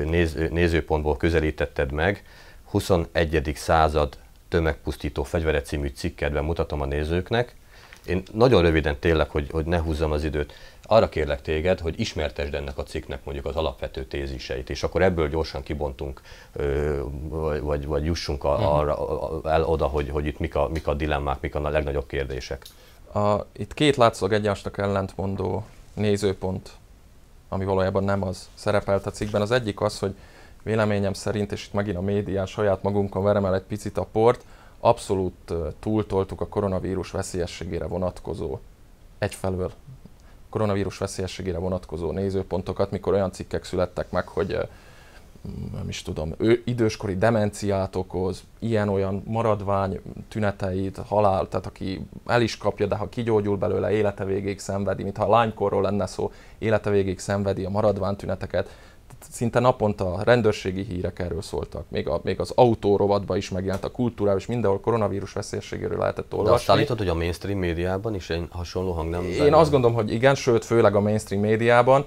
néz, nézőpontból közelítetted meg. 21. század tömegpusztító fegyvere című cikkedben mutatom a nézőknek. Én nagyon röviden tényleg, hogy, hogy ne húzzam az időt, arra kérlek téged, hogy ismertesd ennek a cikknek mondjuk az alapvető téziseit, és akkor ebből gyorsan kibontunk, vagy, vagy jussunk a, mhm. arra, el oda, hogy, hogy itt mik a, mik a dilemmák, mik a legnagyobb kérdések. A, itt két látszólag egymásnak ellentmondó nézőpont, ami valójában nem az szerepelt a cikkben. Az egyik az, hogy véleményem szerint, és itt megint a médián saját magunkon verem el egy picit a port, abszolút túltoltuk a koronavírus veszélyességére vonatkozó egyfelől koronavírus veszélyességére vonatkozó nézőpontokat, mikor olyan cikkek születtek meg, hogy nem is tudom, ő időskori demenciát okoz, ilyen-olyan maradvány tüneteit, halál, tehát aki el is kapja, de ha kigyógyul belőle, élete végéig szenvedi, mintha lánykorról lenne szó, élete végéig szenvedi a maradvány tüneteket, szinte naponta a rendőrségi hírek erről szóltak, még, a, még az autórovatban is megjelent, a kultúrában is mindenhol koronavírus veszélyességéről lehetett olvasni. De azt állítod, hogy a mainstream médiában is egy hasonló hang nem Én benne? azt gondolom, hogy igen, sőt, főleg a mainstream médiában,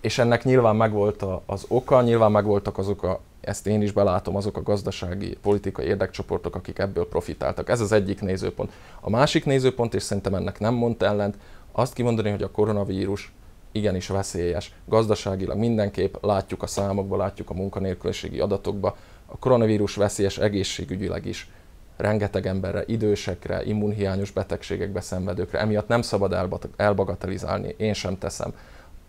és ennek nyilván megvolt az oka, nyilván megvoltak azok a, ezt én is belátom, azok a gazdasági, politikai érdekcsoportok, akik ebből profitáltak. Ez az egyik nézőpont. A másik nézőpont, és szerintem ennek nem mondta ellent, azt kimondani, hogy a koronavírus igenis veszélyes. Gazdaságilag mindenképp látjuk a számokba, látjuk a munkanélküliségi adatokba, a koronavírus veszélyes egészségügyileg is. Rengeteg emberre, idősekre, immunhiányos betegségekbe szenvedőkre, emiatt nem szabad elbagatelizálni, én sem teszem.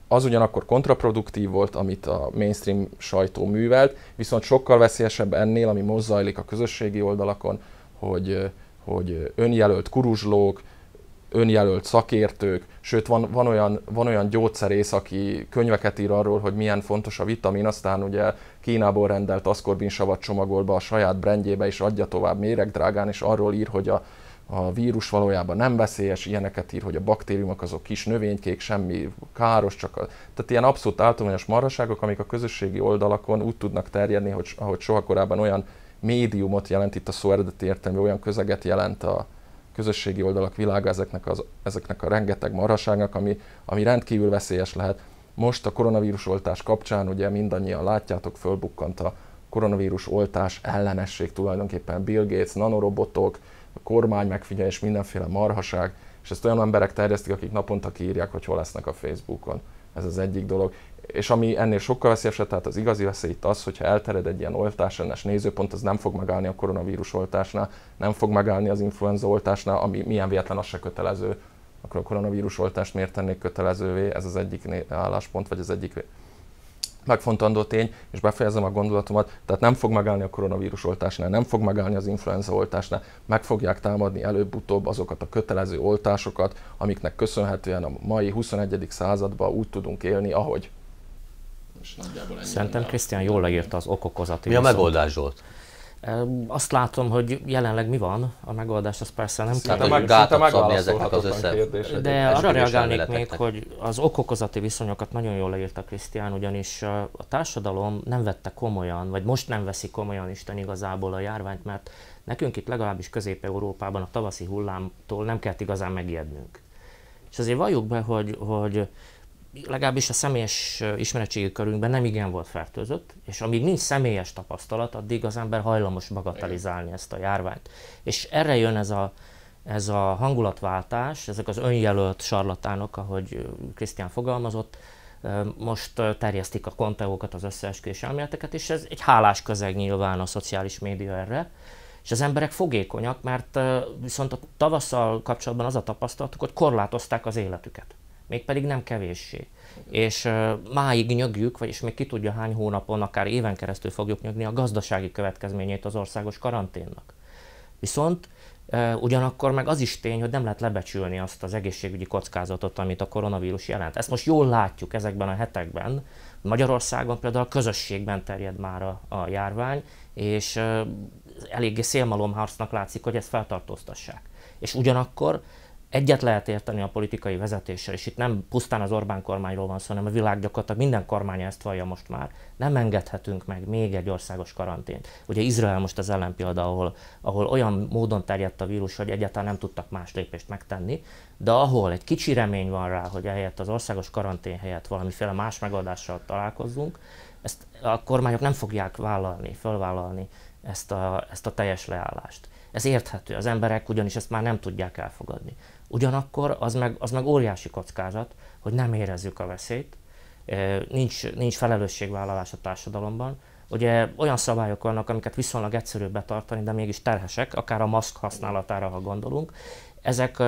Az ugyanakkor kontraproduktív volt, amit a mainstream sajtó művelt, viszont sokkal veszélyesebb ennél, ami most a közösségi oldalakon, hogy, hogy önjelölt kuruzslók, önjelölt szakértők, sőt van, van, olyan, van olyan gyógyszerész, aki könyveket ír arról, hogy milyen fontos a vitamin, aztán ugye Kínából rendelt aszkorbinsavat csomagol be a saját brandjébe, és adja tovább méregdrágán, és arról ír, hogy a, a vírus valójában nem veszélyes, ilyeneket ír, hogy a baktériumok azok kis növénykék, semmi káros, csak a, tehát ilyen abszolút általános marhaságok, amik a közösségi oldalakon úgy tudnak terjedni, hogy, ahogy soha korábban olyan médiumot jelent itt a szó eredeti értelmű, olyan közeget jelent a, közösségi oldalak világa ezeknek, az, ezeknek a rengeteg marhaságnak, ami, ami rendkívül veszélyes lehet. Most a koronavírus oltás kapcsán ugye mindannyian látjátok, fölbukkant a koronavírus oltás ellenesség tulajdonképpen Bill Gates, nanorobotok, a kormány megfigyelés, mindenféle marhaság, és ezt olyan emberek terjesztik, akik naponta kiírják, hogy hol lesznek a Facebookon. Ez az egyik dolog és ami ennél sokkal veszélyesebb, tehát az igazi veszély itt az, hogyha eltered egy ilyen oltásellenes nézőpont, az nem fog megállni a koronavírus oltásnál, nem fog megállni az influenza oltásnál, ami milyen véletlen az se kötelező, akkor a koronavírus oltást miért tennék kötelezővé, ez az egyik álláspont, vagy az egyik megfontandó tény, és befejezem a gondolatomat, tehát nem fog megállni a koronavírus oltásnál, nem fog megállni az influenza oltásnál, meg fogják támadni előbb-utóbb azokat a kötelező oltásokat, amiknek köszönhetően a mai 21. században úgy tudunk élni, ahogy és nagyjából ennyi. Szerintem Krisztián jól leírta az okokozati Mi a megoldás, Zsolt? Azt látom, hogy jelenleg mi van, a megoldás az persze nem kell. Szinte, gátat szabni ezeknek az össze... De arra reagálnék még, hogy az okokozati viszonyokat nagyon jól leírta Krisztián, ugyanis a társadalom nem vette komolyan, vagy most nem veszi komolyan Isten igazából a járványt, mert nekünk itt legalábbis Közép-Európában a tavaszi hullámtól nem kellett igazán megijednünk. És azért valljuk be, hogy, hogy legalábbis a személyes ismeretségi körünkben nem igen volt fertőzött, és amíg nincs személyes tapasztalat, addig az ember hajlamos bagatelizálni ezt a járványt. És erre jön ez a, ez a hangulatváltás, ezek az önjelölt sarlatánok, ahogy Krisztián fogalmazott, most terjesztik a konteókat, az összeesküvés elméleteket, és ez egy hálás közeg nyilván a szociális média erre. És az emberek fogékonyak, mert viszont a tavasszal kapcsolatban az a tapasztalatuk, hogy korlátozták az életüket. Mégpedig nem kevéssé. És máig nyögjük, vagyis még ki tudja hány hónapon, akár éven keresztül fogjuk nyögni a gazdasági következményét az országos karanténnak. Viszont Ugyanakkor meg az is tény, hogy nem lehet lebecsülni azt az egészségügyi kockázatot, amit a koronavírus jelent. Ezt most jól látjuk ezekben a hetekben. Magyarországon például a közösségben terjed már a, a járvány, és eléggé szélmalomharcnak látszik, hogy ezt feltartóztassák. És ugyanakkor Egyet lehet érteni a politikai vezetéssel, és itt nem pusztán az Orbán kormányról van szó, hanem a világ gyakorlatilag minden kormány ezt vallja most már. Nem engedhetünk meg még egy országos karantént. Ugye Izrael most az ellenpélda, ahol, ahol olyan módon terjedt a vírus, hogy egyáltalán nem tudtak más lépést megtenni, de ahol egy kicsi remény van rá, hogy ehelyett az országos karantén helyett valamiféle más megoldással találkozzunk, ezt a kormányok nem fogják vállalni, fölvállalni ezt a, ezt a teljes leállást. Ez érthető, az emberek ugyanis ezt már nem tudják elfogadni. Ugyanakkor az meg, az meg óriási kockázat, hogy nem érezzük a veszélyt, nincs, nincs felelősségvállalás a társadalomban. Ugye olyan szabályok vannak, amiket viszonylag egyszerűbb betartani, de mégis terhesek, akár a maszk használatára, ha gondolunk. Ezek,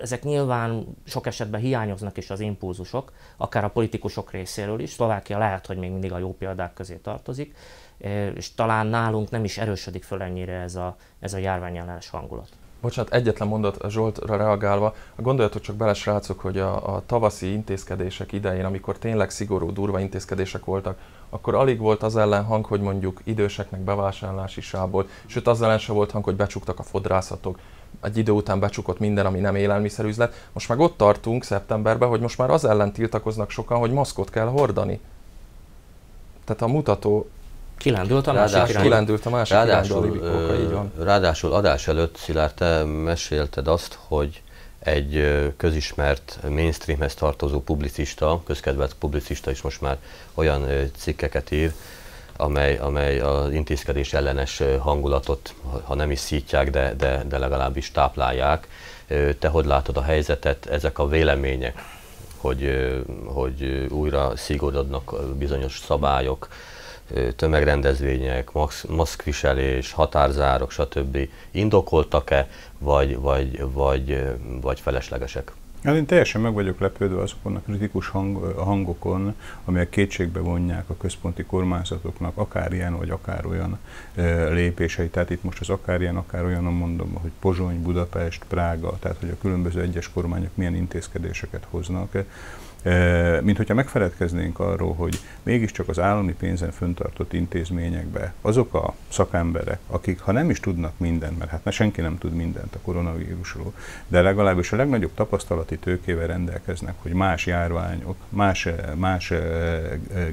ezek nyilván sok esetben hiányoznak is az impulzusok, akár a politikusok részéről is. Szlovákia lehet, hogy még mindig a jó példák közé tartozik, és talán nálunk nem is erősödik föl ennyire ez a, ez a járványellenes hangulat. Bocsánat, egyetlen mondat Zsoltra reagálva. Gondoljatok csak bele, srácok, hogy a, a tavaszi intézkedések idején, amikor tényleg szigorú, durva intézkedések voltak, akkor alig volt az ellen hang, hogy mondjuk időseknek bevásárlási sából, sőt az ellen sem volt hang, hogy becsuktak a fodrászatok, egy idő után becsukott minden, ami nem élelmiszerüzlet. Most meg ott tartunk szeptemberben, hogy most már az ellen tiltakoznak sokan, hogy maszkot kell hordani. Tehát a mutató Kilendült a másik ráadásul, kilendült a másik ráadásul, irányba, így van. Ráadásul adás előtt, Szilárd, te mesélted azt, hogy egy közismert mainstreamhez tartozó publicista, közkedvelt publicista is most már olyan cikkeket ír, amely, amely az intézkedés ellenes hangulatot, ha nem is szítják, de, de, de legalábbis táplálják. Te hogy látod a helyzetet, ezek a vélemények, hogy, hogy újra szigorodnak bizonyos szabályok, tömegrendezvények, maszkviselés, határzárok, stb. indokoltak-e, vagy, vagy, vagy, vagy feleslegesek? Hát én teljesen meg vagyok lepődve azokon a kritikus hang, hangokon, amelyek kétségbe vonják a központi kormányzatoknak akár ilyen vagy akár olyan e, lépései. Tehát itt most az akár ilyen, akár olyan mondom, hogy Pozsony, Budapest, Prága, tehát hogy a különböző egyes kormányok milyen intézkedéseket hoznak mint hogyha megfeledkeznénk arról, hogy mégiscsak az állami pénzen föntartott intézményekbe azok a szakemberek, akik ha nem is tudnak mindent, mert hát senki nem tud mindent a koronavírusról, de legalábbis a legnagyobb tapasztalati tőkével rendelkeznek, hogy más járványok, más, más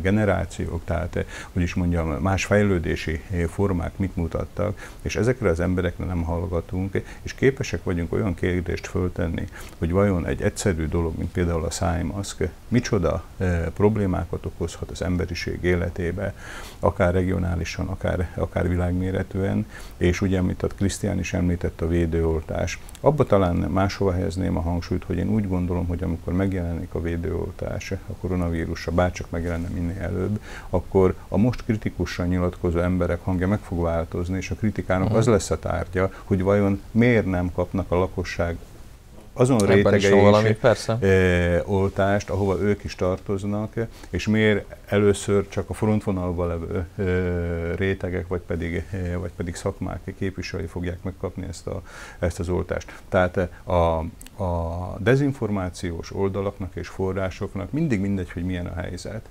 generációk, tehát hogy is mondjam, más fejlődési formák mit mutattak, és ezekre az emberekre nem hallgatunk, és képesek vagyunk olyan kérdést föltenni, hogy vajon egy egyszerű dolog, mint például a szájmaszk, micsoda e, problémákat okozhat az emberiség életébe, akár regionálisan, akár, akár világméretűen, és ugye, amit a Krisztián is említett, a védőoltás. Abba talán máshova helyezném a hangsúlyt, hogy én úgy gondolom, hogy amikor megjelenik a védőoltás a koronavírusra, bárcsak megjelenne minél előbb, akkor a most kritikusan nyilatkozó emberek hangja meg fog változni, és a kritikának uh-huh. az lesz a tárgya, hogy vajon miért nem kapnak a lakosság azon rétegei is valami, persze. E, oltást, ahova ők is tartoznak, és miért először csak a frontvonalban levő e, rétegek, vagy pedig, e, vagy pedig szakmák képviselői fogják megkapni ezt, a, ezt az oltást. Tehát a, a dezinformációs oldalaknak és forrásoknak mindig mindegy, hogy milyen a helyzet,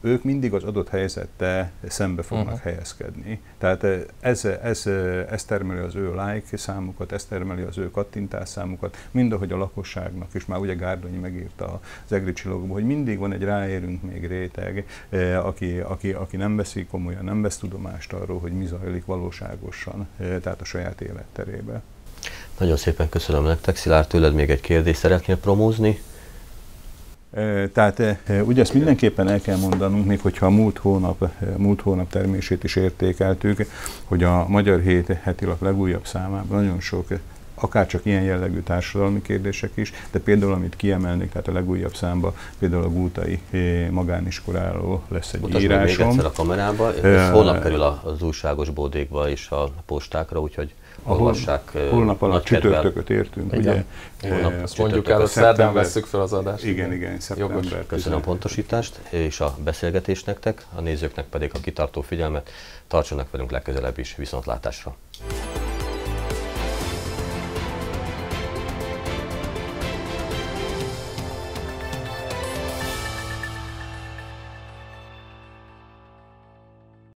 ők mindig az adott helyzettel szembe fognak uh-huh. helyezkedni. Tehát eh, ez, ez, eh, ez termeli az ő like számukat, ez termeli az ő kattintás számukat, mind ahogy a lakosságnak, és már ugye Gárdonyi megírta az EGRI csillagokban, hogy mindig van egy ráérünk még réteg, eh, aki, aki, aki nem veszi komolyan, nem vesz tudomást arról, hogy mi zajlik valóságosan, tehát a saját életterébe. Nagyon szépen köszönöm nektek. Szilárd, tőled még egy kérdést szeretnél promózni? Tehát ugye ezt mindenképpen el kell mondanunk, még hogyha a múlt hónap, múlt hónap termését is értékeltük, hogy a Magyar Hét hetilag legújabb számában nagyon sok akár csak ilyen jellegű társadalmi kérdések is, de például, amit kiemelnék, tehát a legújabb számba, például a Gútai Magániskoláról lesz egy Mutasd írásom. még egyszer a kamerába, ez holnap kerül az újságos bódékba és a postákra, úgyhogy olvassák. Holnap alatt csütörtököt értünk, Igen. ugye? Holnap Azt mondjuk el, szerdán vesszük fel az adást. Igen, igen, szeptember. Jogos. Köszönöm a 15. pontosítást és a beszélgetést nektek, a nézőknek pedig a kitartó figyelmet. Tartsanak velünk legközelebb is viszontlátásra.